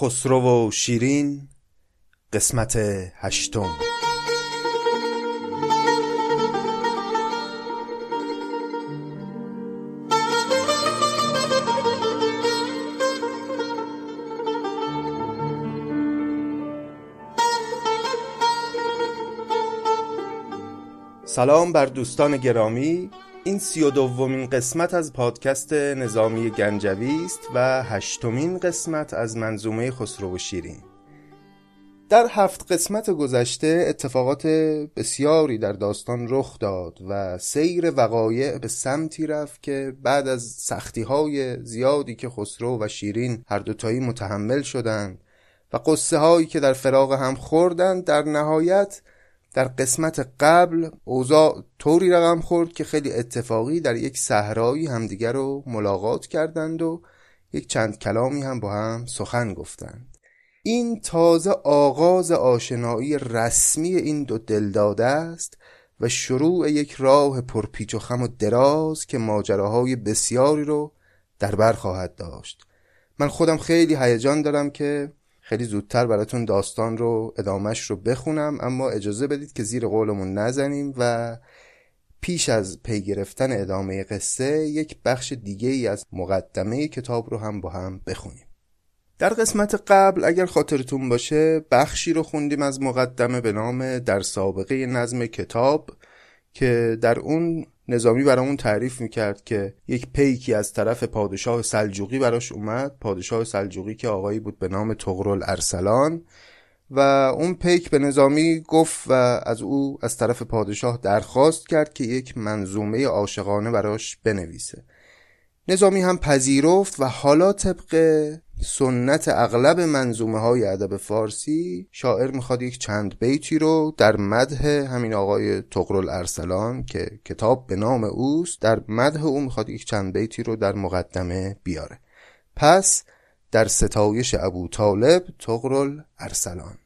خسرو و شیرین قسمت هشتم. سلام بر دوستان گرامی. این سی و دومین قسمت از پادکست نظامی گنجوی است و هشتمین قسمت از منظومه خسرو و شیرین. در هفت قسمت گذشته اتفاقات بسیاری در داستان رخ داد و سیر وقایع به سمتی رفت که بعد از سختی های زیادی که خسرو و شیرین هر دوتایی متحمل شدند و قصه هایی که در فراغ هم خوردند در نهایت در قسمت قبل اوضاع طوری رقم خورد که خیلی اتفاقی در یک صحرایی همدیگر رو ملاقات کردند و یک چند کلامی هم با هم سخن گفتند. این تازه آغاز آشنایی رسمی این دو دلداده است و شروع یک راه پرپیچ و خم و دراز که ماجراهای بسیاری رو در بر خواهد داشت. من خودم خیلی هیجان دارم که خیلی زودتر براتون داستان رو ادامش رو بخونم اما اجازه بدید که زیر قولمون نزنیم و پیش از پی گرفتن ادامه قصه یک بخش دیگه ای از مقدمه کتاب رو هم با هم بخونیم. در قسمت قبل اگر خاطرتون باشه بخشی رو خوندیم از مقدمه به نام در سابقه نظم کتاب که در اون نظامی برامون تعریف می‌کرد که یک پیکی از طرف پادشاه سلجوقی براش اومد. پادشاه سلجوقی که آقایی بود به نام تغرل ارسلان و اون پیک به نظامی گفت و از او از طرف پادشاه درخواست کرد که یک منظومه عاشقانه براش بنویسه. نظامی هم پذیرفت و حالا طبق سنت اغلب منظومه های ادب فارسی شاعر می‌خواد یک چند بیتی رو در مده همین آقای تقرل ارسلان که کتاب به نام اوست در مده او می‌خواد یک چند بیتی رو در مقدمه بیاره. پس در ستایش ابو طالب تقرل ارسلان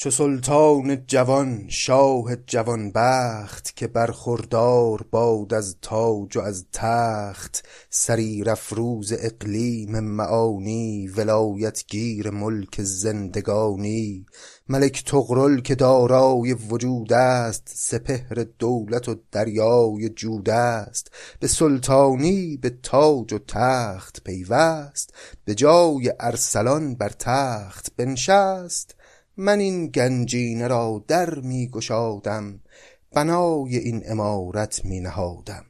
چو سلطان جوان شاه جوان بخت که برخوردار باد از تاج و از تخت سریر افروز اقلیم معانی ولایت گیر ملک زندگانی. ملک تغرل که دارای وجود است سپهر دولت و دریای جود است. به سلطانی به تاج و تخت پیوست به جای ارسلان بر تخت بنشست. من این گنجینه را در می گشادم بنای این امارت می نهادم.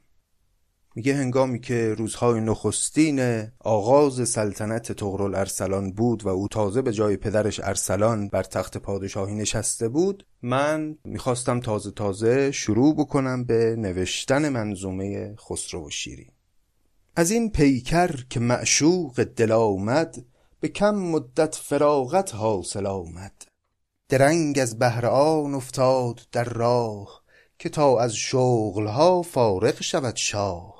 میگه هنگامی که روزهای نخستین آغاز سلطنت تغرل ارسلان بود و او تازه به جای پدرش ارسلان بر تخت پادشاهی نشسته بود من می‌خواستم تازه تازه شروع بکنم به نوشتن منظومه خسرو و شیرین از این پیکر که معشوق دل آمد به کم مدت فراغت حاصل آمد. درنگ از بهر آن افتاد در راه که تا از شغلها فارغ شود شاه.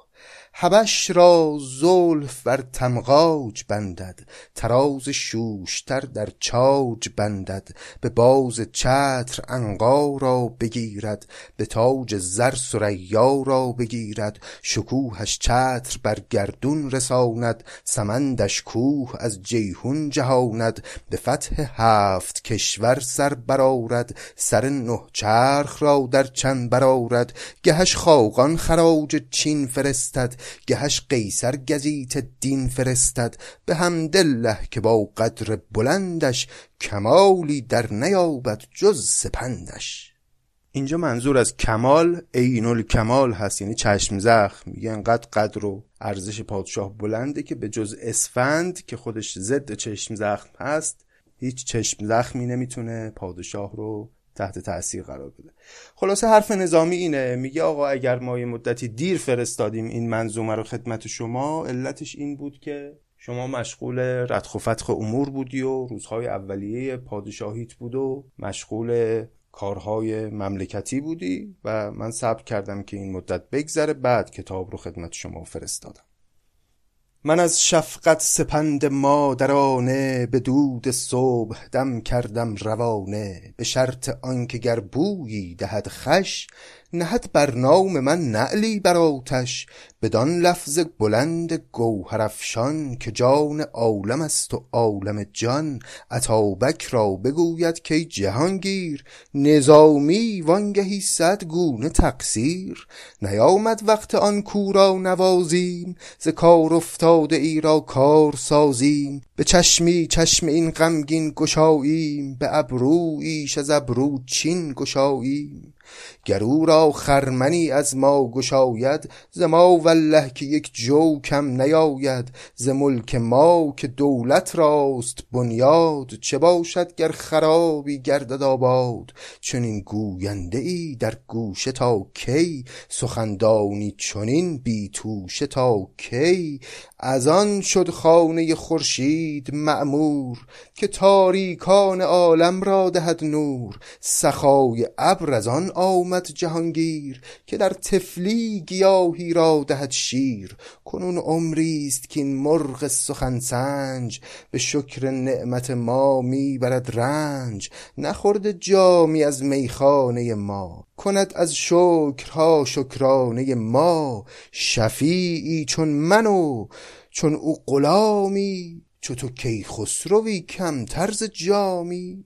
حبش را زلف بر تمغاج بندد تراز شوشتر در چاج بندد به باز چتر عنقا را بگیرد به تاج زر ثریا را بگیرد شکوهش چتر بر گردون رساند سمندش کوه از جیحون جهاند به فتح هفت کشور سر برآرد سر نه چرخ را در چن برآرد گهش خاقان خراج چین فرستد گهش قیصر گزیت دین فرستد به حمدالله که با قدر بلندش کمالی در نیابد جز سپندش. اینجا منظور از کمال عین الکمال هست یعنی چشم زخم. میگه انقدر قدر و ارزش پادشاه بلنده که به جز اسفند که خودش ضد چشم زخم هست هیچ چشم زخمی نمی‌تونه پادشاه رو تحت تاثیر قرار بده. خلاصه حرف نظامی اینه. میگه آقا اگر ما یه مدتی دیر فرستادیم این منظومه رو خدمت شما علتش این بود که شما مشغول ردخ و فتخ امور بودی و روزهای اولیه پادشاهیت بود و مشغول کارهای مملکتی بودی و من صبر کردم که این مدت بگذره بعد کتاب رو خدمت شما فرستادم. من از شفقت سپند مادرانه به دود صبح دم کردم روانه به شرط آنکه گر بویی دهد خش نهد بر نام من نعلی بر آتش بدان لفظ بلند گوهرافشان که جان عالم است و عالم جان. اتابک را بگوید که جهانگیر نظامی وانگهی صد گونه تقصیر. نیامد وقت آن کورا نوازیم ز کار افتاده ای را کار سازیم. به چشمی چشم این غمگین گشاییم به ابرویش از ابرو چین گشاییم. گر او را خرمنی از ما گشاید ز ما والله که یک جو کم نیاید. ز ملک ما که دولت راست بنیاد چه باشد گر خرابی گردد آباد؟ چنین گوینده ای در گوشه تا کی؟ سخندانی چنین بی توشه تا کی؟ از آن شد خانه خورشید معمور که تاریکان عالم را دهد نور. سخای ابر از آن آمد جهانگیر که در طفلی گیاهی را دهد شیر. کنون عمریست که این مرغ سخن سنج به شکر نعمت ما می برد رنج. نخورده جامی از میخانه ما کند از شکرها شکرانه ما. شفیعی چون من و چون او غلامی چو تو کیخسروی کم طرز جامی.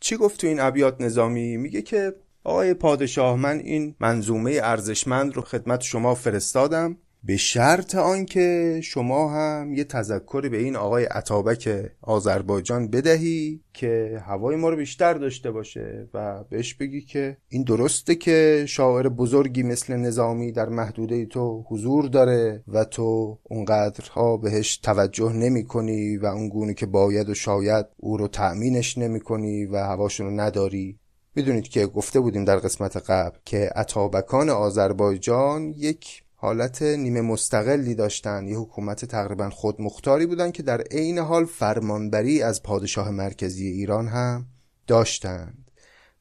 چی گفت تو این ابیات نظامی؟ میگه که آقای پادشاه من این منظومه ارزشمند رو خدمت شما فرستادم به شرط آنکه شما هم یه تذکری به این آقای عطابک آذربایجان بدهی که هوای ما رو بیشتر داشته باشه و بهش بگی که این درسته که شاعر بزرگی مثل نظامی در محدوده تو حضور داره و تو اونقدرها بهش توجه نمی کنی و اونگونه که باید و شاید او رو تأمینش نمی کنی و هواشون رو نداری. می‌دونید که گفته بودیم در قسمت قبل که عطابکان آذربایجان یک حالت نیمه مستقلی داشتن. یه حکومت تقریبا خودمختاری بودن که در عین حال فرمانبری از پادشاه مرکزی ایران هم داشتند.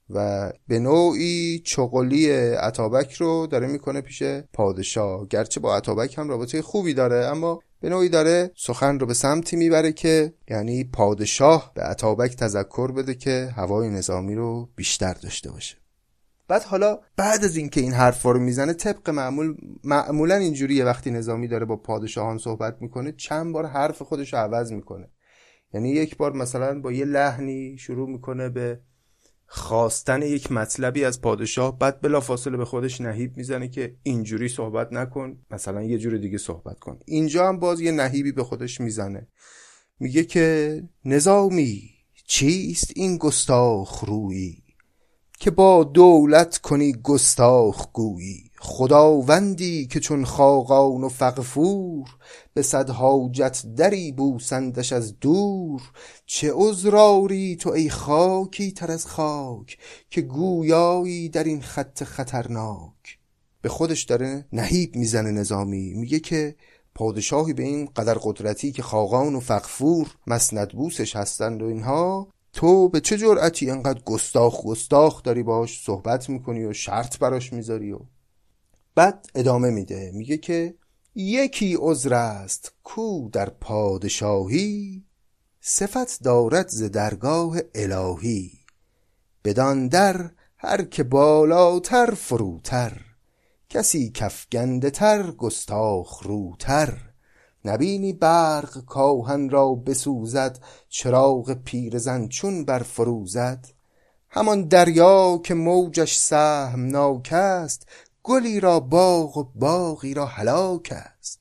و به نوعی چغلی عطابک رو داره می‌کنه پیش پادشاه. گرچه با عطابک هم رابطه خوبی داره اما به نوعی داره سخن رو به سمتی می‌بره که یعنی پادشاه به عطابک تذکر بده که هوای نظامی رو بیشتر داشته باشه. بعد حالا بعد از اینکه این حرفا رو می‌زنه طبق معمول معمولا اینجوریه. وقتی نظامی داره با پادشاهان صحبت می‌کنه چند بار حرف خودش رو عوض می‌کنه. یعنی یک بار مثلا با یه لحنی شروع می‌کنه به خواستن یک مطلبی از پادشاه بعد بلا فاصله به خودش نهیب می‌زنه که اینجوری صحبت نکن مثلا یه جور دیگه صحبت کن. اینجا هم باز یه نهیبی به خودش می‌زنه. میگه که نظامی چیست این گستاخ رویی که با دولت کنی گستاخ گویی خداوندی که چون خاقان و فقفور به صد حاجت دری بوسندش از دور چه عذراری تو ای خاکی تر از خاک که گویایی در این خط خطرناک؟ به خودش داره نهیب می‌زنه نظامی میگه که پادشاهی به این قدر قدرتی که خاقان و فقفور مسندبوسش هستند و اینها تو به چه جرأتی انقدر گستاخ گستاخ داری باش صحبت می‌کنی و شرط براش می‌ذاری و بعد ادامه میده. میگه که یکی عذر است کو در پادشاهی صفت دارد ز درگاه الهی. بدان در هر که بالاتر فروتر کسی کفگنده تر گستاخ روتر. نبینی برق کاهن را بسوزد چراغ پیرزن چون برفروزد. همان دریا که موجش سهمناک است گلی را باغ و باغی را هلاک است.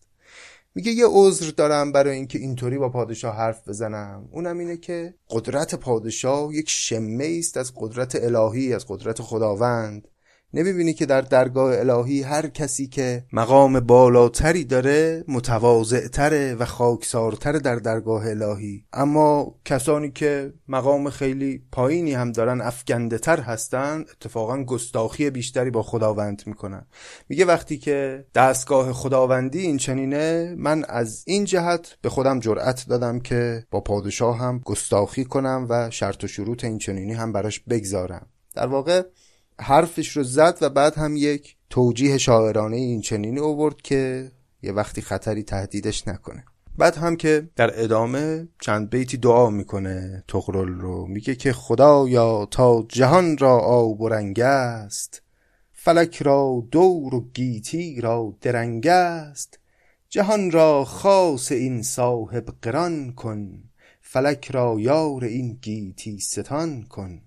میگه یه عذر دارم برای اینکه اینطوری با پادشاه حرف بزنم. اونم اینه که قدرت پادشاه یک شمه است از قدرت الهی از قدرت خداوند. نمی‌بینی که در درگاه الهی هر کسی که مقام بالاتری داره متواضعتره و خاکسارتره در درگاه الهی. اما کسانی که مقام خیلی پایینی هم دارن افگنده تر هستن اتفاقا گستاخی بیشتری با خداوند می‌کنن. میگه وقتی که دستگاه خداوندی این چنینه من از این جهت به خودم جرأت دادم که با پادشاه هم گستاخی کنم و شرط و شروط این چنینی هم براش بگذارم. در واقع حرفش رو زد و بعد هم یک توجیه شاعرانه این چنینی اوورد که یه وقتی خطری تهدیدش نکنه. بعد هم که در ادامه چند بیتی دعا می‌کنه تغرل رو. میگه که خدایا تا جهان را آب و رنگ است فلک را دور و گیتی را درنگ است. جهان را خاص این صاحب قران کن فلک را یار این گیتی ستان کن.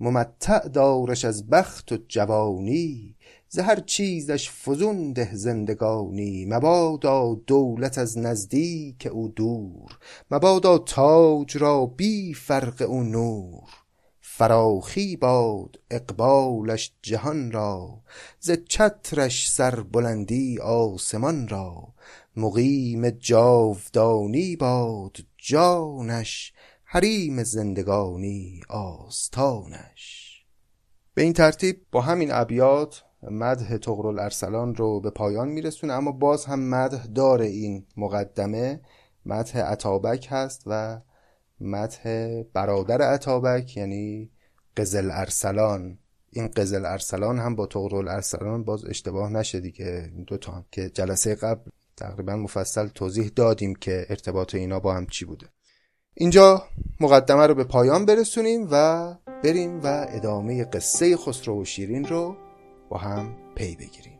ممتع دارش از بخت و جوانی ز هر چیزش فزون ده زندگانی. مبادا دولت از نزدیک او دور مبادا تاج را بی فرق او نور. فراخی باد اقبالش جهان را ز چترش سربلندی آسمان را. مقیم جاودانی باد جانش حریم زندگانی آستانش. به این ترتیب با همین ابیات مدح تغرل ارسلان رو به پایان میرسونه اما باز هم مدح داره این مقدمه. مدح عطابک هست و مدح برادر عطابک یعنی قزل ارسلان این قزل ارسلان هم با تغرل ارسلان باز اشتباه نشه دیگه. دو تا که جلسه قبل تقریبا مفصل توضیح دادیم که ارتباط اینا با هم چی بوده. اینجا مقدمه رو به پایان برسونیم و بریم و ادامه قصه خسرو و شیرین رو با هم پی بگیریم.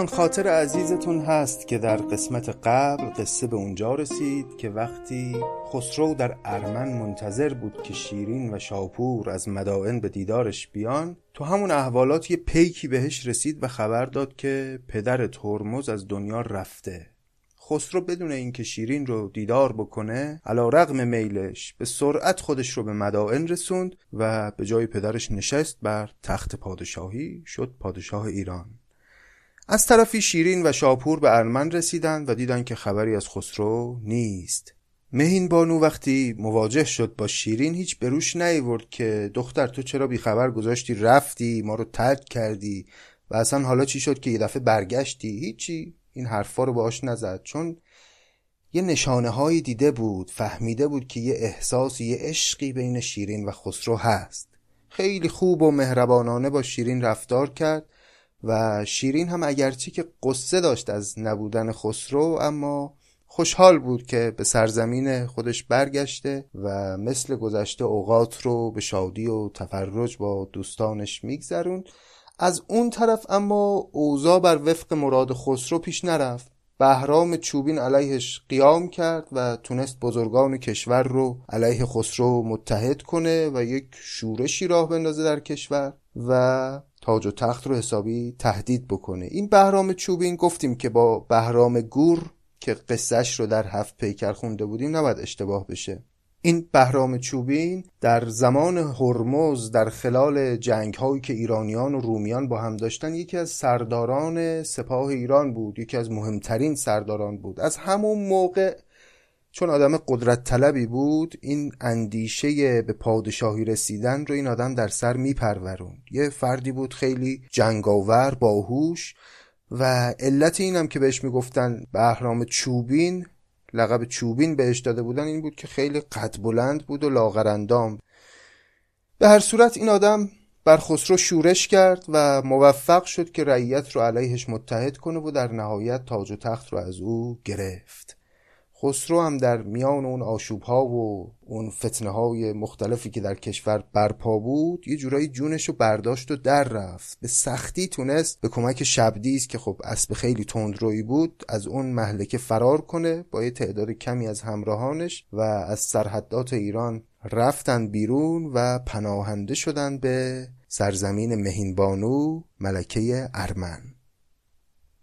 دوستان خاطر عزیزتون هست که در قسمت قبل قصه به اونجا رسید که وقتی خسرو در ارمن منتظر بود که شیرین و شاپور از مدائن به دیدارش بیان تو همون احوالات یه پیکی بهش رسید و خبر داد که پدر ترمز از دنیا رفته. خسرو بدون اینکه شیرین رو دیدار بکنه علا رغم میلش به سرعت خودش رو به مدائن رسوند و به جای پدرش نشست بر تخت پادشاهی شد پادشاه ایران. از طرفی شیرین و شاپور به ارمن رسیدند و دیدن که خبری از خسرو نیست. مهین بانو وقتی مواجه شد با شیرین هیچ بروش نیورد که دختر تو چرا بیخبر گذاشتی؟ رفتی؟ ما رو ترک کردی؟ و اصلا حالا چی شد که یه دفعه برگشتی؟ هیچی. این حرفا رو باش نزد. چون یه نشانه هایی دیده بود فهمیده بود که یه احساس یه عشقی بین شیرین و خسرو هست. خیلی خوب و مهربانانه با شیرین رفتار کرد. و شیرین هم اگرچه که قصه داشت از نبودن خسرو اما خوشحال بود که به سرزمین خودش برگشته و مثل گذشته اوقات رو به شادی و تفرج با دوستانش میگذرون از اون طرف اما اوضاع بر وفق مراد خسرو پیش نرفت. بهرام چوبین علیهش قیام کرد و تونست بزرگان کشور رو علیه خسرو متحد کنه و یک شورشی راه بندازه در کشور و تاج و تخت رو حسابی تهدید بکنه. این بهرام چوبین گفتیم که با بهرام گور که قصهش رو در هفت پیکر خونده بودیم نباید اشتباه بشه. این بهرام چوبین در زمان هرمز در خلال جنگ هایی که ایرانیان و رومیان با هم داشتن یکی از سرداران سپاه ایران بود یکی از مهمترین سرداران بود. از همون موقع چون آدم قدرت طلبی بود این اندیشه به پادشاهی رسیدن رو این آدم در سر میپرورون یه فردی بود خیلی جنگاور باهوش و علت اینم که بهش می‌گفتن بهرام چوبین لقب چوبین بهش داده بودن این بود که خیلی قد بلند بود و لاغرندام به هر صورت این آدم بر خسرو شورش کرد و موفق شد که رعیت رو علیهش متحد کنه و در نهایت تاج و تخت رو از او گرفت. خسرو هم در میان اون آشوب ها و اون فتنه های مختلفی که در کشور برپا بود یه جورایی جونش رو برداشت و در رفت. به سختی تونست به کمک شبدیز که خب اسب خیلی تندرویی بود از اون محلکه فرار کنه با یه تعداد کمی از همراهانش و از سرحدات ایران رفتن بیرون و پناهنده شدن به سرزمین مهینبانو ملکه ارمن.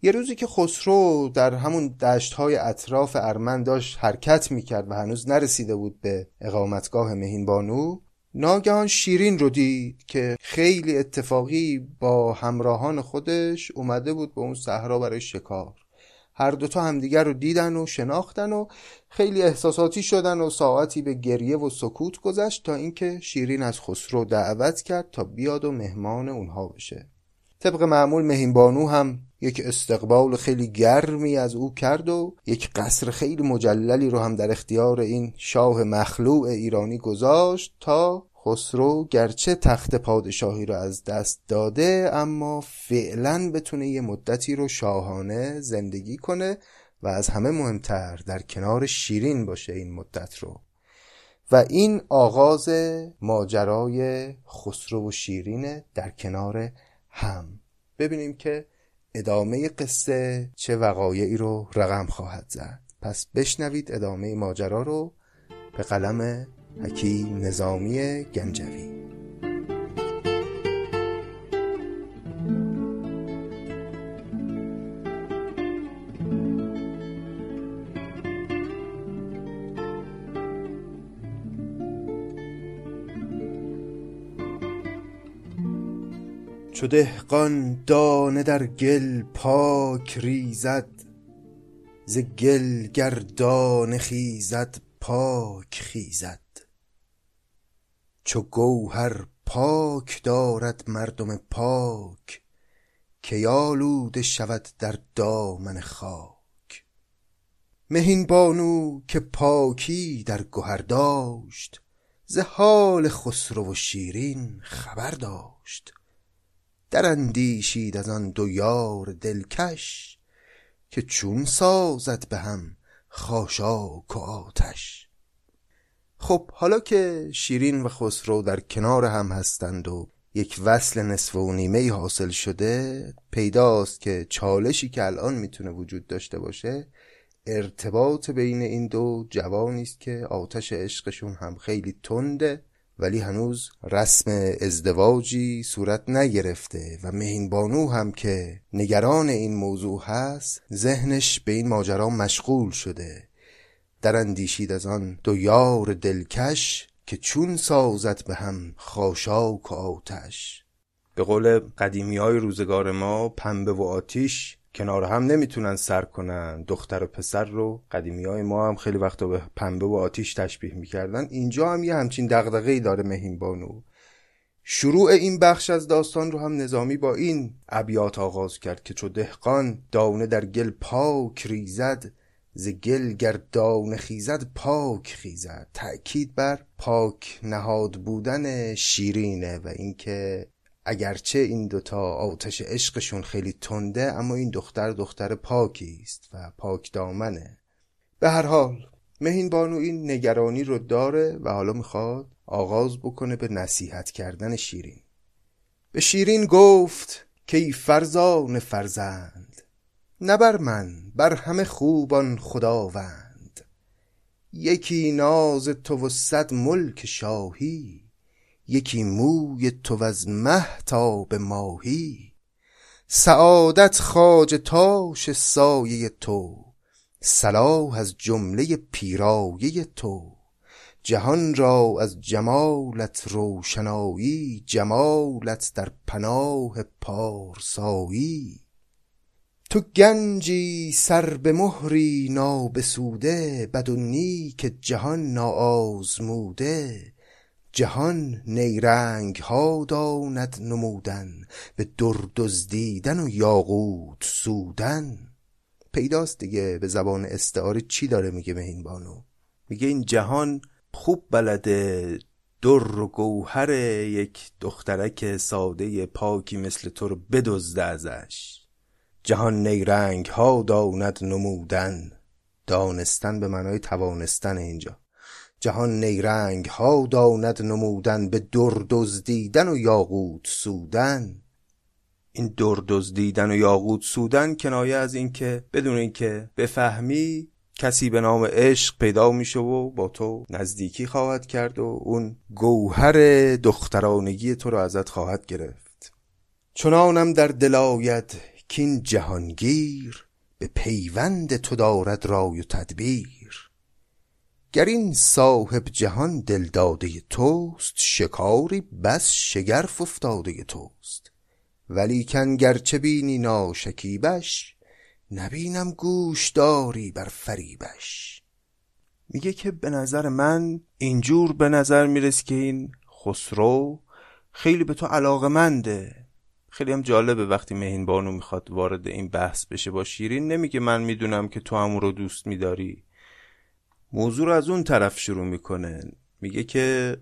یه روزی که خسرو در همون دشت های اطراف ارمن داشت حرکت می‌کرد و هنوز نرسیده بود به اقامتگاه مهین بانو ناگهان شیرین رو دید که خیلی اتفاقی با همراهان خودش اومده بود به اون صحرا برای شکار. هر دوتا همدیگر رو دیدن و شناختن و خیلی احساساتی شدن و ساعتی به گریه و سکوت گذشت تا اینکه شیرین از خسرو دعوت کرد تا بیاد و مهمان اونها بشه. طبق معمول مهینبانو هم یک استقبال خیلی گرمی از او کرد و یک قصر خیلی مجللی رو هم در اختیار این شاه مخلوع ایرانی گذاشت تا خسرو گرچه تخت پادشاهی رو از دست داده اما فعلا بتونه یه مدتی رو شاهانه زندگی کنه و از همه مهمتر در کنار شیرین باشه این مدت رو. و این آغاز ماجرای خسرو و شیرین در کنار هم. ببینیم که ادامه قصه چه وقایعی رو رقم خواهد زد. پس بشنوید ادامه ماجرا رو به قلم حکیم نظامی گنجوی. چو دهقان دانه در گل پاک ریزد ز گل گر دانه خیزد پاک خیزد. چو گوهر پاک دارد مردم پاک کی آلوده شود در دامن خاک. مهین بانو که پاکی در گهر داشت ز حال خسرو و شیرین خبر داشت. اندیشید از آن دو یار دلکش که چون سازد به هم خاشاک و آتش. خب حالا که شیرین و خسرو در کنار هم هستند و یک وصل نصف و نیمه حاصل شده پیداست که چالشی که الان می‌تونه وجود داشته باشه ارتباط بین این دو جوانی است که آتش عشقشون هم خیلی تنده. ولی هنوز رسم ازدواجی صورت نگرفته و مهین بانو هم که نگران این موضوع هست ذهنش به این ماجرا مشغول شده. در اندیشید از آن دو یار دلکش که چون سازد به هم خاشاک و آتش. به قول قدیمی های روزگار ما پنبه و آتیش کنار هم نمی‌تونن سر کنن. دختر و پسر رو قدیمی های ما هم خیلی وقتا به پنبه و آتیش تشبیه می‌کردن. اینجا هم یه همچین دغدغه‌ای داره مهین بانو. شروع این بخش از داستان رو هم نظامی با این ابیات آغاز کرد که چو دهقان دانه در گل پاک ریزد ز گل گر دانه خیزد پاک خیزد. تأکید بر پاک نهاد بودن شیرینه و اینکه اگرچه این دوتا آتش عشقشون خیلی تنده اما این دختر دختر پاکی است و پاک دامنه. به هر حال مهین بانو این نگرانی رو داره و حالا می‌خواد آغاز بکنه به نصیحت کردن شیرین. به شیرین گفت که ای فرزان فرزند نه بر من بر همه خوبان خداوند. یکی ناز تو و صد ملک شاهی. یکی موی تو از مه تا به ماهی. سعادت خاج تاش سایه تو صلاح از جمله پیرایه تو. جهان را از جمالت روشنایی جمالت در پناه پارسایی. تو گنجی سر به مهری نابسوده بد و نیک جهان ناآزموده. جهان نیرنگ ها داند نمودن به در دزدیدن و یاقوت سودن. پیداست دیگه به زبان استعاره چی داره میگه مهین بانو؟ میگه این جهان خوب بلده در و گوهر یک دخترک ساده پاکی مثل تو رو بدزده ازش. جهان نیرنگ ها داند نمودن. دانستن به معنای توانستن اینجا. جهان نیرنگ ها داند نمودن به در دزدیدن و یاقوت سودن. این در دزدیدن و یاقوت سودن کنایه از اینکه بدون اینکه بفهمی کسی به نام عشق پیدا میشه و با تو نزدیکی خواهد کرد و اون گوهر دخترانگی تو رو ازت خواهد گرفت. چنانم در دل آید کین جهانگیر به پیوند تو دارد رای و تدبیر. گر این صاحب جهان دلداده توست شکاری بس شگرف افتاده توست. ولیکن گرچه بینی ناشکیبش نبینم گوش داری بر فریبش. میگه که به نظر من اینجور به نظر می‌رسه که این خسرو خیلی به تو علاقه منده. خیلی هم جالبه وقتی مهین بانو می‌خواد وارد این بحث بشه با شیرین. نمیگه من می‌دونم که تو همون رو دوست میداری. موضوع رو از اون طرف شروع می‌کنه. میگه که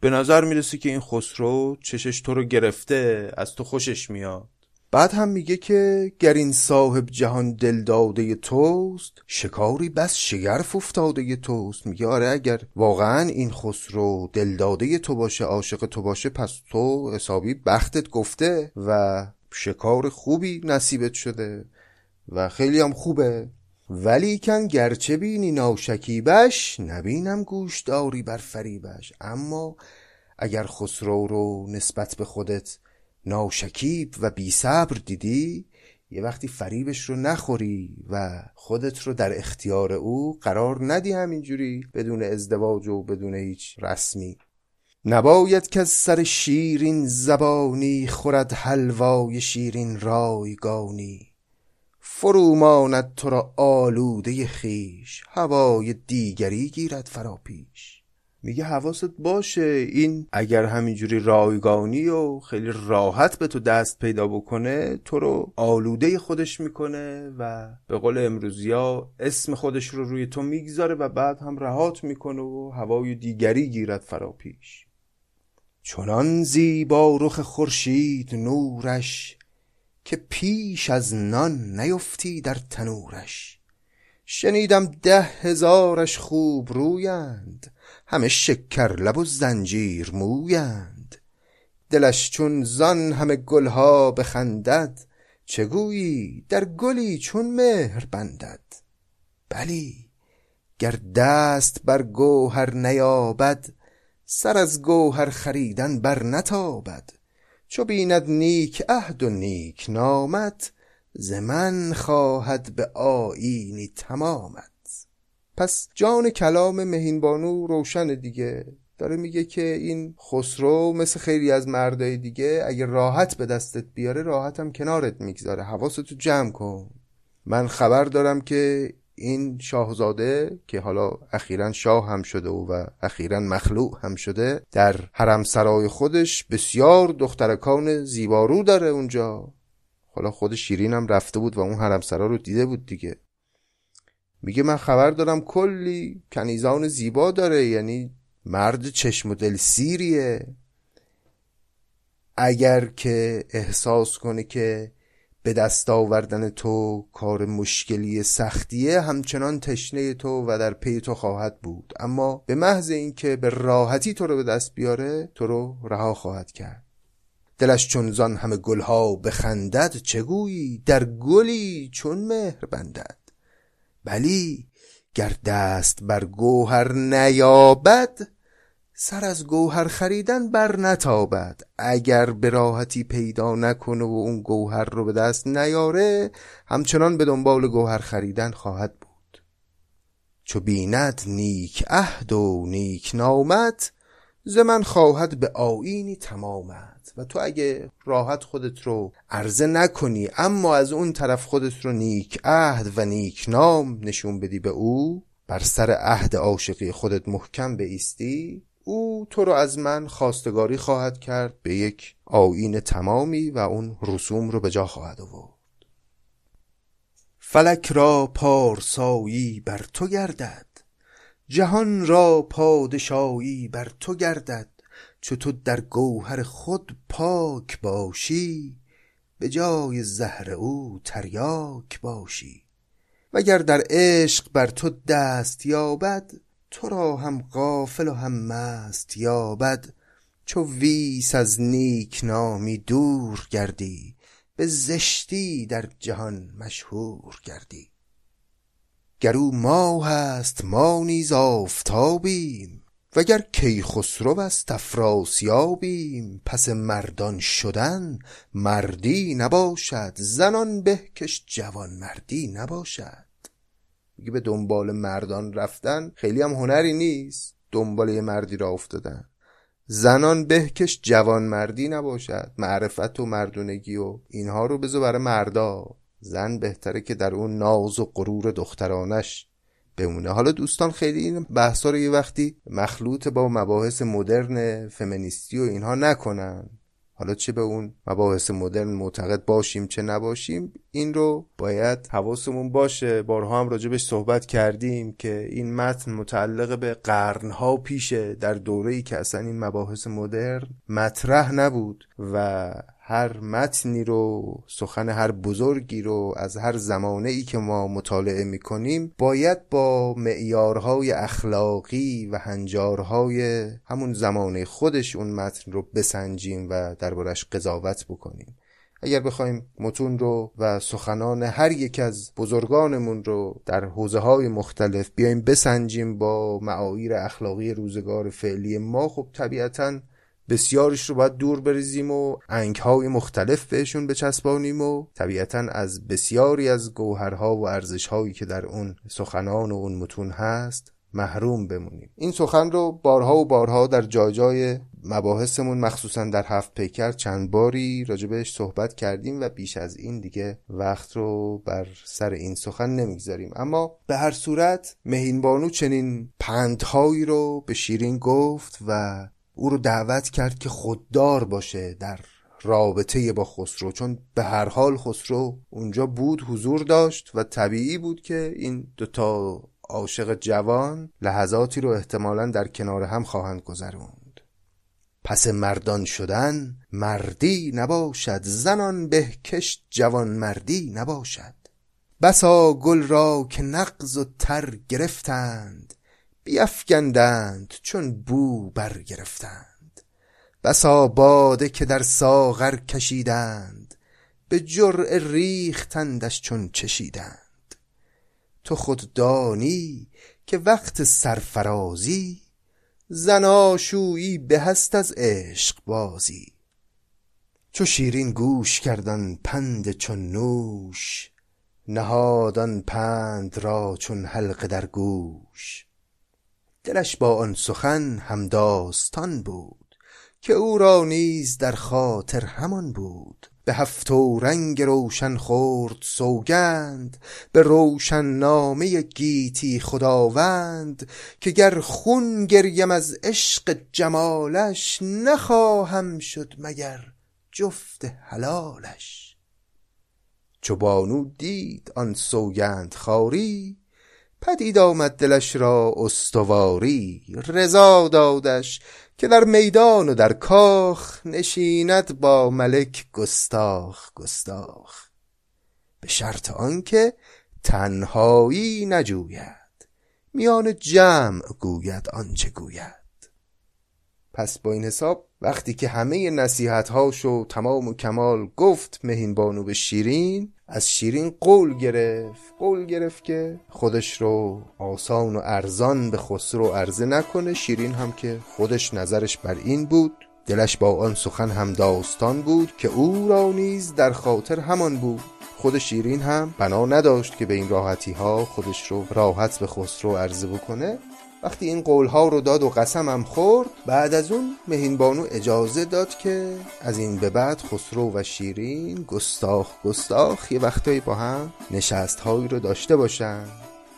به نظر می‌رسه که این خسرو چشش تو رو گرفته از تو خوشش میاد. بعد هم میگه که گر این صاحب جهان دل داده توست شکاری بس شگرف افتاده توست. میگه آره اگر واقعا این خسرو دل داده تو باشه عاشق تو باشه پس تو حسابی بختت گفته و شکار خوبی نصیبت شده و خیلی هم خوبه. ولی کن گرچه بینی ناشکیبش نبینم گوش داری بر فریبش. اما اگر خسرو رو نسبت به خودت ناشکیب و بی صبر دیدی یه وقتی فریبش رو نخوری و خودت رو در اختیار او قرار ندی همینجوری بدون ازدواج و بدون هیچ رسمی. نباید که از سر شیرین زبانی خورد حلوای شیرین رایگانی. فروماند تو را آلوده خیش هوای دیگری گیرد فراپیش میگه حواست باشه این اگر همینجوری رایگانی و خیلی راحت به تو دست پیدا بکنه تو رو آلوده خودش می‌کنه و به قول امروزیا اسم خودش رو روی تو می‌گذاره و بعد هم رهات می‌کنه و هوای دیگری گیرد فرا پیش. چنان زیبا رخ خورشید نورش که پیش از نان نیفتی در تنورش. شنیدم ده هزارش خوب رویند همه شکر لب و زنجیر مویند. دلش چون زان همه گلها بخندد چگویی در گلی چون مهر بندد؟ بلی گر دست بر گوهر نیابد سر از گوهر خریدن بر نتابد. چو بیند نیک عهد و نیک نامت ز من خواهد به آیینی تمامت. پس جان کلام مهینبانو روشن دیگه. داره میگه که این خسرو مثل خیلی از مردای دیگه اگه راحت به دستت بیاره راحت هم کنارت می‌گذاره. حواستو جمع کن. من خبر دارم که این شاهزاده که حالا اخیرا شاه هم شده و اخیرا مخلوع هم شده در حرم سرای خودش بسیار دخترکان زیبارو داره اونجا. حالا خود شیرین هم رفته بود و اون حرم سرا رو دیده بود دیگه. میگه من خبر دارم کلی کنیزان زیبا داره یعنی مرد چشم و دل سیریه. اگر که احساس کنه که به دست آوردن تو کار مشکلی سختیه همچنان تشنه تو و در پی تو خواهد بود. اما به محض اینکه به راحتی تو رو به دست بیاره تو رو رها خواهد کرد. دلش چون زان همه گلها بخندد چگویی در گلی چون مهر بندد؟ بلی گر دست بر گوهر نیابد سر از گوهر خریدن بر نتابد. اگر به راحتی پیدا نکنه و اون گوهر رو به دست نیاره همچنان به دنبال گوهر خریدن خواهد بود. چو بیند نیک عهد و نیک نامت ز من خواهد به آینی تمامت. و تو اگه راحت خودت رو عرضه نکنی اما از اون طرف خودت رو نیک عهد و نیک نام نشون بدی به او بر سر عهد عاشقی خودت محکم بیستی او تو رو از من خواستگاری خواهد کرد به یک آین تمامی و اون رسوم رو به جا خواهد آورد. فلک را پارسایی بر تو گردد جهان را پادشایی بر تو گردد چو تو در گوهر خود پاک باشی به جای زهر او تریاک باشی. وگر در عشق بر تو دست یابد تو را هم غافل و هم مست یابد چو ویس از نیک نامی دور گردی به زشتی در جهان مشهور گردی. گر او ماه است ما نیز آفتابیم وگر کیخسرو است افراسیابیم. پس مردان شدن مردی نباشد زنان به کش جوان مردی نباشد. میگه به دنبال مردان رفتن خیلی هم هنری نیست. دنبال یه مردی را افتادن. زنان بهکش جوان مردی نباشد. معرفت و مردونگی و اینها رو بذار برای مردا. زن بهتره که در اون ناز و غرور دخترانش بمونه. حالا دوستان خیلی این بحثا رو یه وقتی مخلوط با مباحث مدرن فمینیستی و اینها نکنن. حالا چه به اون مباحث مدرن معتقد باشیم چه نباشیم این رو باید حواسمون باشه. بارها هم راجبش صحبت کردیم که این متن متعلق به قرنها پیشه. در دوره‌ای که اصلا این مباحث مدرن مطرح نبود و هر متنی رو سخن هر بزرگی رو از هر زمانه ای که ما مطالعه می‌کنیم باید با معیارهای اخلاقی و هنجارهای همون زمانه خودش اون متن رو بسنجیم و دربارش قضاوت بکنیم. اگر بخوایم متون رو و سخنان هر یک از بزرگانمون رو در حوزه های مختلف بیایم بسنجیم با معاییر اخلاقی روزگار فعلی ما خب طبیعتاً بسیارش رو باید دور بریزیم و انگهای مختلف بهشون بچسبانیم و طبیعتا از بسیاری از گوهرها و ارزشهایی که در اون سخنان و اون متون هست محروم بمونیم. این سخن رو بارها و بارها در جای جای مباحثمون مخصوصا در هفت پیکر چند باری راجبش صحبت کردیم و بیش از این دیگه وقت رو بر سر این سخن نمی‌گذاریم. اما به هر صورت مهینبانو چنین پندهایی رو به شیرین گفت و او رو دعوت کرد که خوددار باشه در رابطه با خسرو چون به هر حال خسرو اونجا بود حضور داشت و طبیعی بود که این دوتا عاشق جوان لحظاتی رو احتمالا در کنار هم خواهند گذروند. پس مردان شدن مردی نباشد زنان بهکش جوان مردی نباشد. بسا گل را که نقض و تر گرفتند بیفگندند چون بو برگرفتند. بسا باده که در ساغر کشیدند به جرع ریختندش چون چشیدند. تو خود دانی که وقت سرفرازی زناشویی به هست از عشق بازی. چو شیرین گوش کردن پند چون نوش نهادان پند را چون حلقه در گوش. دلش با آن سخن هم داستان بود که او را نیز در خاطر همان بود. به هفت و رنگ روشن خورد سوگند به روشن نامه گیتی خداوند که گر خون گریم از عشق جمالش نخواهم شد مگر جفت حلالش. چو بانو دید آن سوگند خاری پدید آمد دلش را استواری. رضا دادش که در میدان و در کاخ نشیند با ملک گستاخ گستاخ. به شرط آنکه تنهایی نجوید. میان جمع گوید آنچه گوید. پس با این حساب وقتی که همه نصیحت هاشو تمام و کمال گفت مهین بانو به شیرین از شیرین قول گرفت. قول گرفت که خودش رو آسان و ارزان به خسرو عرضه نکنه. شیرین هم که خودش نظرش بر این بود. دلش با آن سخن هم داستان بود که او را نیز در خاطر همان بود. خود شیرین هم بنا نداشت که به این راحتی ها خودش رو راحت به خسرو عرضه بکنه. وقتی این قولها رو داد و قسمم خورد بعد از اون مهینبانو اجازه داد که از این به بعد خسرو و شیرین گستاخ گستاخ یه وقتایی با هم نشست رو داشته باشن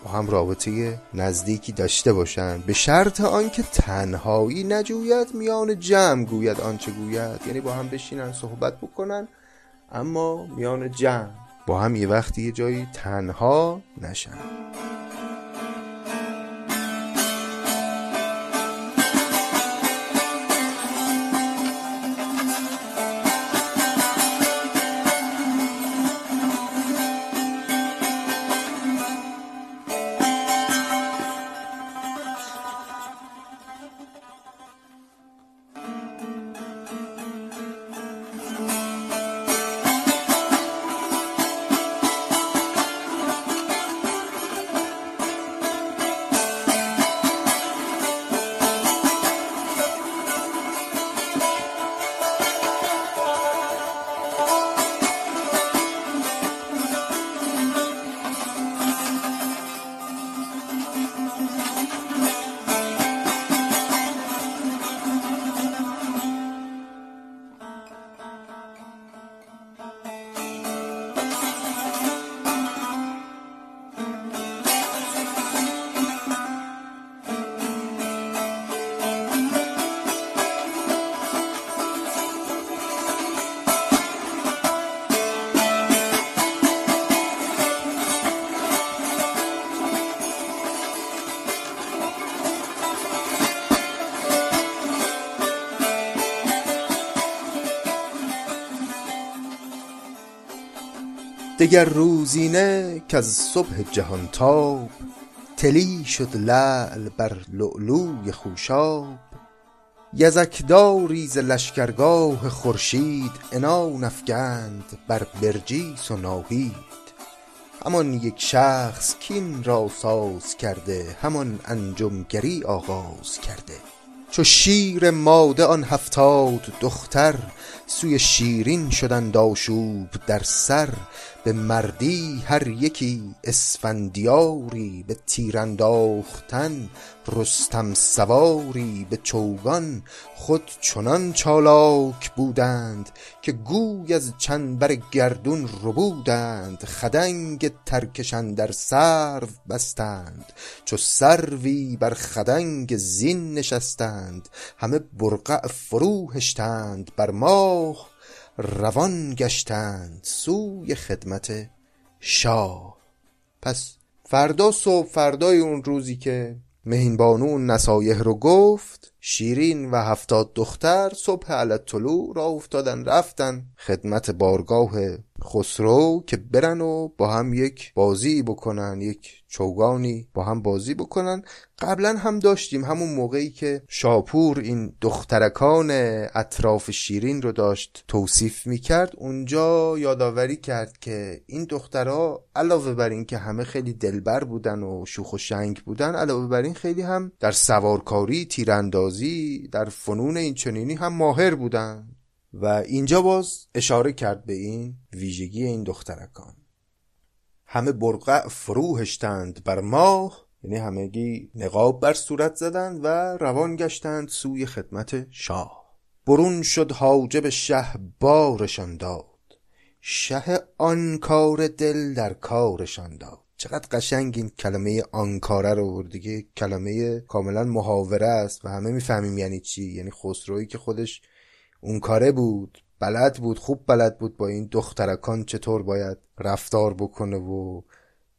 با هم رابطه نزدیکی داشته باشن. به شرط آنکه تنهایی نجوید میان جمع گوید آنچه گوید. یعنی با هم بشینن صحبت بکنن اما میان جمع. با هم یه وقتی یه جایی تنها نشن. دگر روزینه که از صبح جهان تاب تلی شد لعل بر لؤلوی خوشاب. یزکداری ز لشکرگاه خورشید عنان افگند بر برجیس و ناهید. همان یک شخص کین را ساز کرده همان انجمگری آغاز کرده. چو شیر ماده آن هفتاد دختر سوی شیرین شدند آشوب در سر. به مردی هر یکی اسفندیاری به تیر انداختن رستم سواری به چوگان خود چنان چالاک بودند که گوی از چنبر گردون ربودند خدنگ ترکش اندر سرو بستند چو سروی بر خدنگ زین نشستند همه برقع فرو هشتند بر ماه روان گشتند سوی خدمت شاه. پس فردا صبح فردای اون روزی که مهین بانو اون نصایح رو گفت شیرین و هفتاد دختر صبح علت طلوع را افتادن رفتن خدمت بارگاه خسرو که برن و با هم یک بازی بکنن یک چوگانی با هم بازی بکنن. قبلا هم داشتیم همون موقعی که شاپور این دخترکان اطراف شیرین رو داشت توصیف می‌کرد اونجا یادآوری کرد که این دخترها علاوه بر این که همه خیلی دلبر بودن و شوخ و شنگ بودن علاوه بر این خیلی هم در سوارکاری تیراندازی در فنون این چنینی هم ماهر بودن. و اینجا باز اشاره کرد به این ویژگی این دخترکان. همه برقع فرو هشتند بر ماه یعنی همگی نقاب بر صورت زدند و روان گشتند سوی خدمت شاه. برون شد حاجب شه بارشان داد. شه آن کار دل در کارشان داد. چقدر قشنگ این کلمه آنکاره رو دیگه. کلمه کاملا محاوره است و همه می‌فهمیم یعنی چی. یعنی خسروی که خودش اون کاره بود بلد بود خوب بلد بود با این دخترکان چطور باید رفتار بکنه و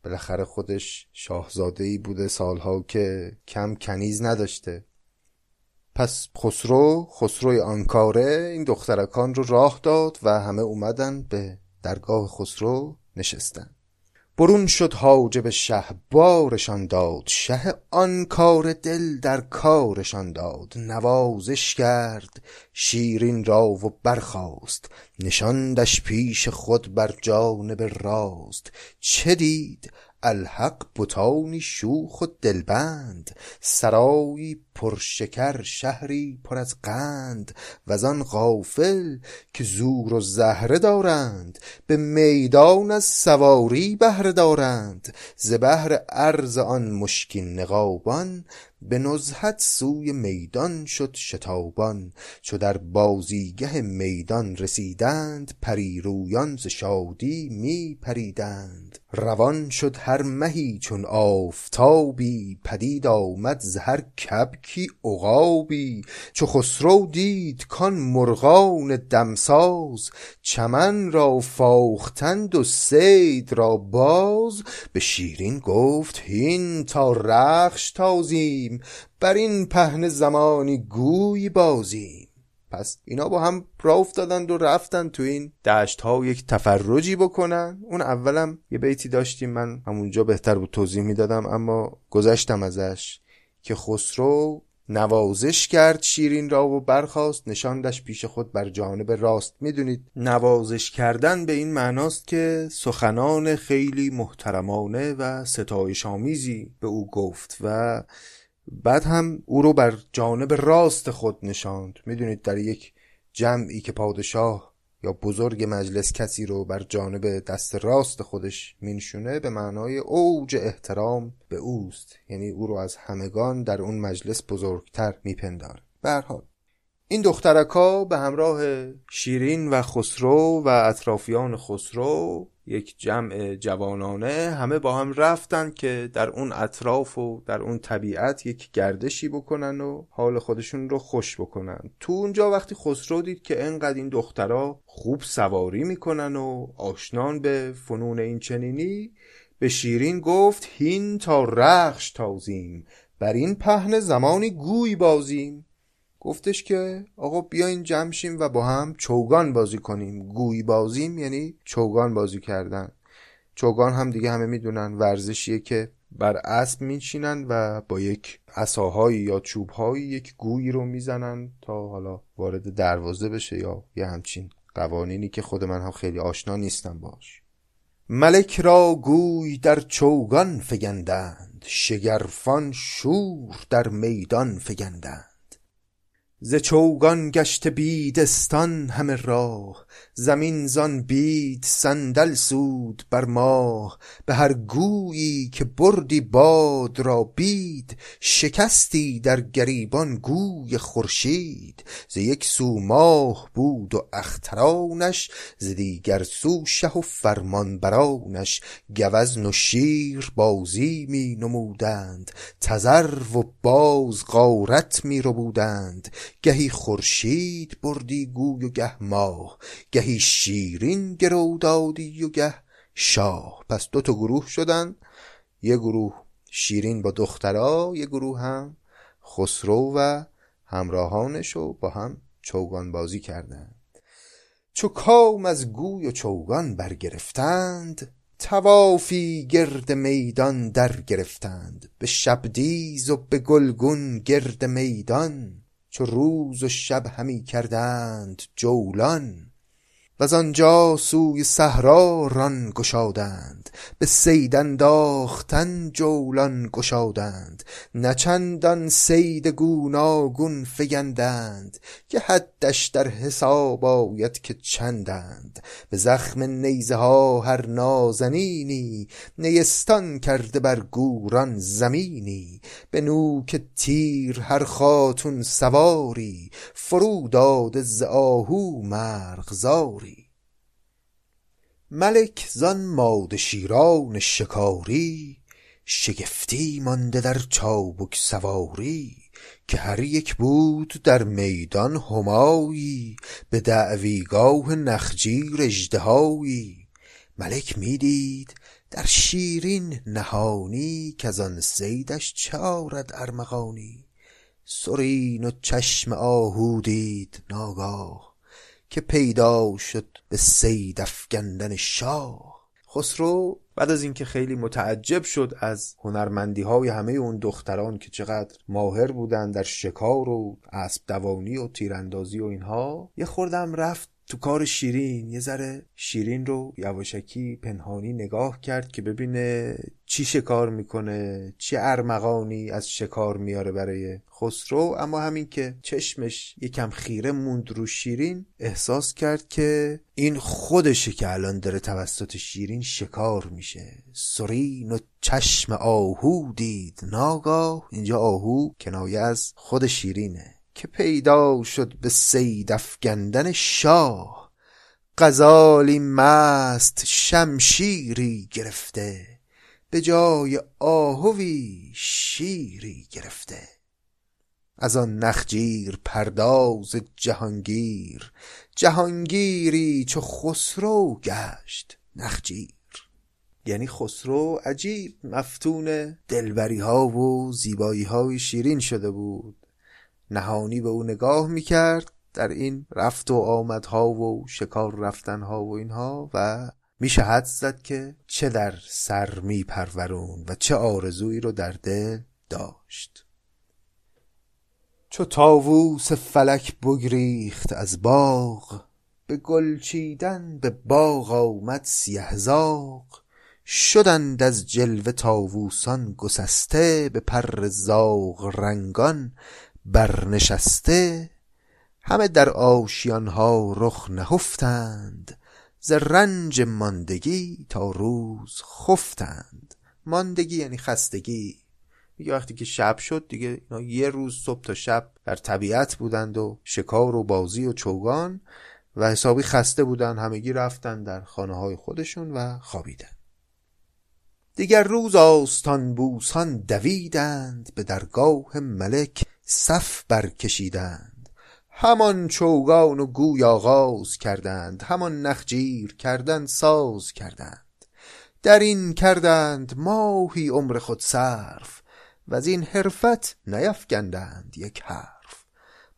بالاخره خودش شاهزاده بوده سالها که کم کنیز نداشته. پس خسرو خسروی آنکاره این دخترکان رو راه داد و همه اومدن به درگاه خسرو نشستن. برون شد حاجب شه بارشان داد شه. آن کار دل در کارشان داد نوازش کرد شیرین را و برخاست. نشاندش پیش خود بر جانب راست. چه دید؟ الحق بتانی شوخ و دلبند سرایی پرشکر شهری پر از قند وزان غافل که زور و زهره دارند به میدان از سواری بهره دارند ز بهر عرض آن مشکین نقابان به نزهت سوی میدان شد شتابان چو در بازیگه میدان رسیدند پریرویان ز شادی می پریدند روان شد هر مهی چون آفتابی پدید آمد ز هر کبکی عقابی. چو خسرو دید کان مرغان دمساز چمن را فاختند و صید را باز. به شیرین گفت هین تا رخش تازیم بر این پهنه زمانی گوی بازیم. پس اینا با هم راه افتادند و رفتن تو این دشت ها یک تفرجی بکنن. اون اولم یه بیتی داشتیم من همونجا بهتر بود توضیح می‌دادم اما گذشتم ازش که خسرو نوازش کرد شیرین را و برخواست نشاندش پیش خود بر جانب راست. می‌دونید نوازش کردن به این معناست که سخنان خیلی محترمانه و ستایش آمیزی به او گفت و بعد هم او رو بر جانب راست خود نشاند. می‌دونید در یک جمعی که پادشاه یا بزرگ مجلس کسی رو بر جانب دست راست خودش مینشونه به معنای اوج احترام به اوست. یعنی او رو از همگان در اون مجلس بزرگتر میپندار حال این دخترکا به همراه شیرین و خسرو و اطرافیان خسرو یک جمع جوانانه همه با هم رفتن که در اون اطراف و در اون طبیعت یک گردشی بکنن و حال خودشون رو خوش بکنن. تو اونجا وقتی خسرو دید که انقدر این دخترها خوب سواری می‌کنن و آشنان به فنون این چنینی به شیرین گفت هین تا رخش تازیم بر این پهن زمانی گوی بازیم. گفتش که آقا بیاین جمع شیم و با هم چوگان بازی کنیم. گوی بازیم یعنی چوگان بازی کردن. چوگان هم دیگه همه می‌دونن ورزشیه که بر اسب میچینن و با یک عصاهایی یا چوبهایی یک گویی رو می‌زنن تا حالا وارد دروازه بشه یا یه همچین قوانینی که خود من هم خیلی آشنا نیستم باش. ملک را گوی در چوگان فگندند شگرفان شور در میدان فگندند. ز چوگان گشته بیدستان همه راه زمین زان بید صندل سود بر ماه به هر گویی که بردی باد را بید شکستی در گریبان گوی خورشید. ز یک سو ماه بود و اخترانش ز دیگر سو شه و فرمانبرانش گوزن و شیر بازی می نمودند تذرو و باز غارت می ربودند. گهی خورشید بردی گوی و گه ماه گهی شیرین گرو دادی و گه شاه. پس دو تا گروه شدن. یه گروه شیرین با دخترا یه گروه هم خسرو و همراهانش رو با هم چوگان بازی کردند چو کام از گوی و چوگان برگرفتند توافی گرد میدان در گرفتند. به شبدیز و به گلگون گرد میدان چو روز و شب همی کردند جولان. وز آنجا سوی صحرا ران گشادند به صید انداختن جولان گشادند. نه چندان صید گوناگون فگندند که حدش در حساب آید که چندند. به زخم نیزه ها هر نازنینی نیستان کرده بر گوران زمینی. به نوک تیر هر خاتون سواری فرو داده ز آهو مرغزاری. ملک زان ماده شیران شکاری شگفتی مانده در چابک سواری که هر یک بود در میدان همایی به دعویگاه نخجیر اژدهایی. ملک می دید در شیرین نهانی کز آن صیدش چه آرد ارمغانی. سرین و چشم آهو دید ناگاه که پیدا شد به صید افگندن شاه. خسرو بعد از اینکه خیلی متعجب شد از هنرمندی های همه اون دختران که چقدر ماهر بودن در شکار و اسب دوانی و تیراندازی و اینها یه خوردم رفت تو کار شیرین یه ذره شیرین رو یواشکی پنهانی نگاه کرد که ببینه چی شکار می‌کنه چی ارمغانی از شکار میاره برای خسرو. اما همین که چشمش یکم خیره موند رو شیرین احساس کرد که این خودشه که الان داره توسط شیرین شکار میشه. سرین و چشم آهو دید. ناگاه اینجا آهو کنایه از خود شیرینه. که پیدا شد به صید افگندن شاه. غزالی مست شمشیری گرفته به جای آهوی شیری گرفته. از آن نخجیر پرداز جهانگیر جهانگیری چو خسرو گشت نخجیر. یعنی خسرو عجیب مفتون دلبری ها و زیبایی های شیرین شده بود. نهانی به او نگاه می‌کرد در این رفت و آمدها و شکار رفتنها و اینها و میشه حد زد که چه در سر میپرورون و چه آرزویی رو در دل داشت. چو تاووس فلک بگریخت از باغ به گل چیدن به باغ آمد سیه زاغ. شدند از جلوه تاووسان گسسته به پر زاغ رنگان برنشسته همه در آشیانها رخ نهفتند ز رنج ماندگی تا روز خفتند. ماندگی یعنی خستگی. میگه وقتی که شب شد دیگه اینا یه روز صبح تا شب در طبیعت بودند و شکار و بازی و چوگان و حسابی خسته بودن همگی رفتن در خانه های خودشون و خوابیدن دیگر روز آستان بوسان دویدند به درگاه ملک صف برکشیدند. همان چوگان و گوی آغاز کردند همان نخجیر کردن ساز کردند. در این کردند ماهی عمر خود صرف و از این حرفت نیفگندند یک حرف.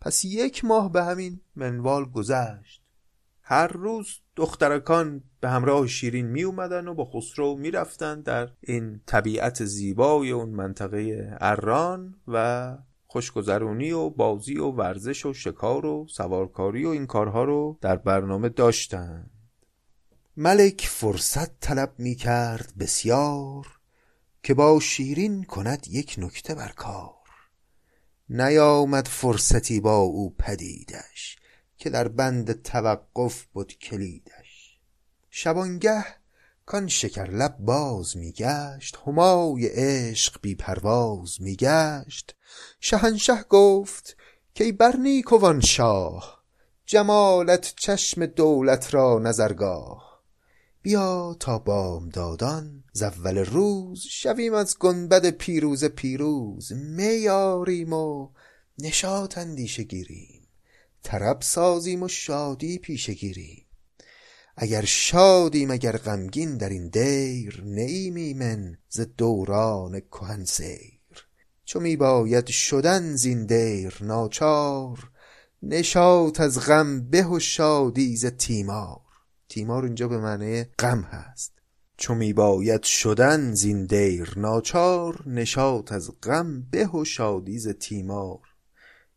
پس یک ماه به همین منوال گذشت. هر روز دخترکان به همراه شیرین می اومدن و با خسرو می رفتن در این طبیعت زیبای اون منطقه اران و خوشگذرونی و بازی و ورزش و شکار و سوارکاری و این کارها رو در برنامه داشتند ملک فرصت طلب می کرد بسیار که با شیرین کند یک نکته بر کار. نیامد فرصتی با او پدیدش که در بند توقف بود کلیدش. شبانگه کان لب باز میگشت همای عشق بی پرواز میگشت. شهنشه گفت که بر نیکوان شاه جمالت چشم دولت را نظرگاه. بیا تا بامدادان ز اول روز شویم از گنبد پیروز پیروز. میاریم و نشاط اندیشه گیریم طرب سازیم و شادی پیشه گیریم. اگر شادیم اگر غمگین در این دیر نه من ز دوران کهن سیر. چو می باید شدن زین دیر ناچار نشاط از غم به و شادی ز تیمار. تیمار اینجا به معنی غم هست. چو می باید شدن زین دیر ناچار نشاط از غم به و شادی ز تیمار.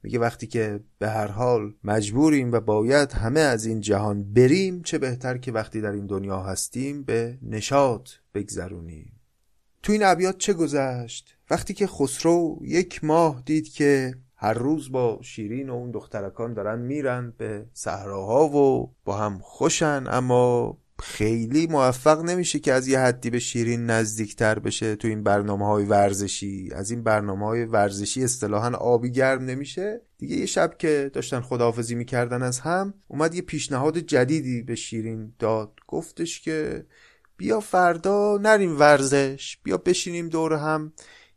میگه وقتی که به هر حال مجبوریم و باید همه از این جهان بریم چه بهتر که وقتی در این دنیا هستیم به نشاط بگذرونیم. تو این ابیات چه گذشت؟ وقتی که خسرو یک ماه دید که هر روز با شیرین و اون دخترکان دارن میرن به صحراها و با هم خوشن اما خیلی موفق نمیشه که از یه حدی به شیرین نزدیکتر بشه تو این برنامه های ورزشی. از این برنامه های ورزشی اصطلاحا آبی گرم نمیشه. دیگه یه شب که داشتن خداحافظی می‌کردن از هم اومد یه پیشنهاد جدیدی به شیرین داد. گفتش که بیا فردا نریم ورزش بیا بشینیم دور هم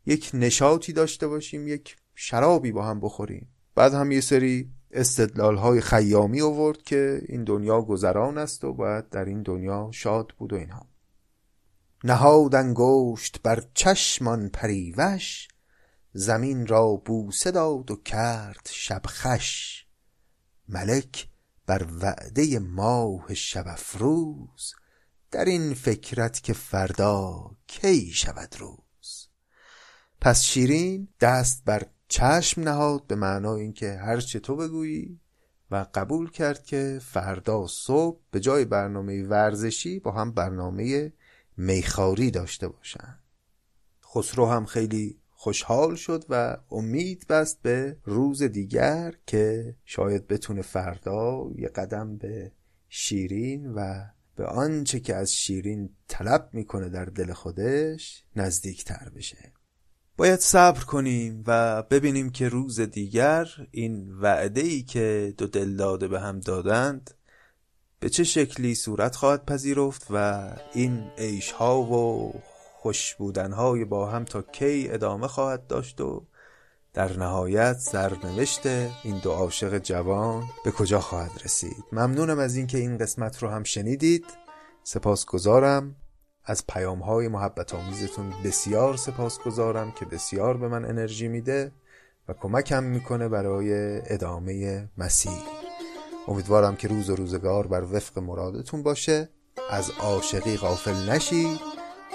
یک نشاطی داشته باشیم یک شرابی با هم بخوریم. بعد هم یه سری استدلال های خیامی آورد که این دنیا گذران است و باید در این دنیا شاد بود و اینها. نهاد انگشت بر چشمان پریوش زمین را بوسه داد و کرد شبخش ملک بر وعده ماه شب افروز در این فکرت که فردا کی شود روز؟ پس شیرین دست بر چشم نهاد به معنای اینکه هر چه تو بگویی و قبول کرد که فردا صبح به جای برنامه ورزشی با هم برنامه میخاری داشته باشن. خسرو هم خیلی خوشحال شد و امید بست به روز دیگر که شاید بتونه فردا یه قدم به شیرین و به آنچه که از شیرین طلب می‌کنه در دل خودش نزدیکتر بشه. باید صبر کنیم و ببینیم که روز دیگر این وعده ای که دو دل داده به هم دادند به چه شکلی صورت خواهد پذیرفت و این عیش ها و خوش بودن های با هم تا کی ادامه خواهد داشت و در نهایت سرنوشت این دو عاشق جوان به کجا خواهد رسید. ممنونم از اینکه این قسمت رو هم شنیدید. سپاسگزارم. از پیام های محبت آمیزتون بسیار سپاس گذارم که بسیار به من انرژی میده و کمکم می‌کنه برای ادامه مسیر. امیدوارم که روز و روزگار بر وفق مرادتون باشه. از عاشقی غافل نشید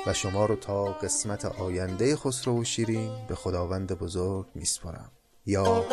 و شما رو تا قسمت آینده خسرو و شیرین به خداوند بزرگ میسپارم. یا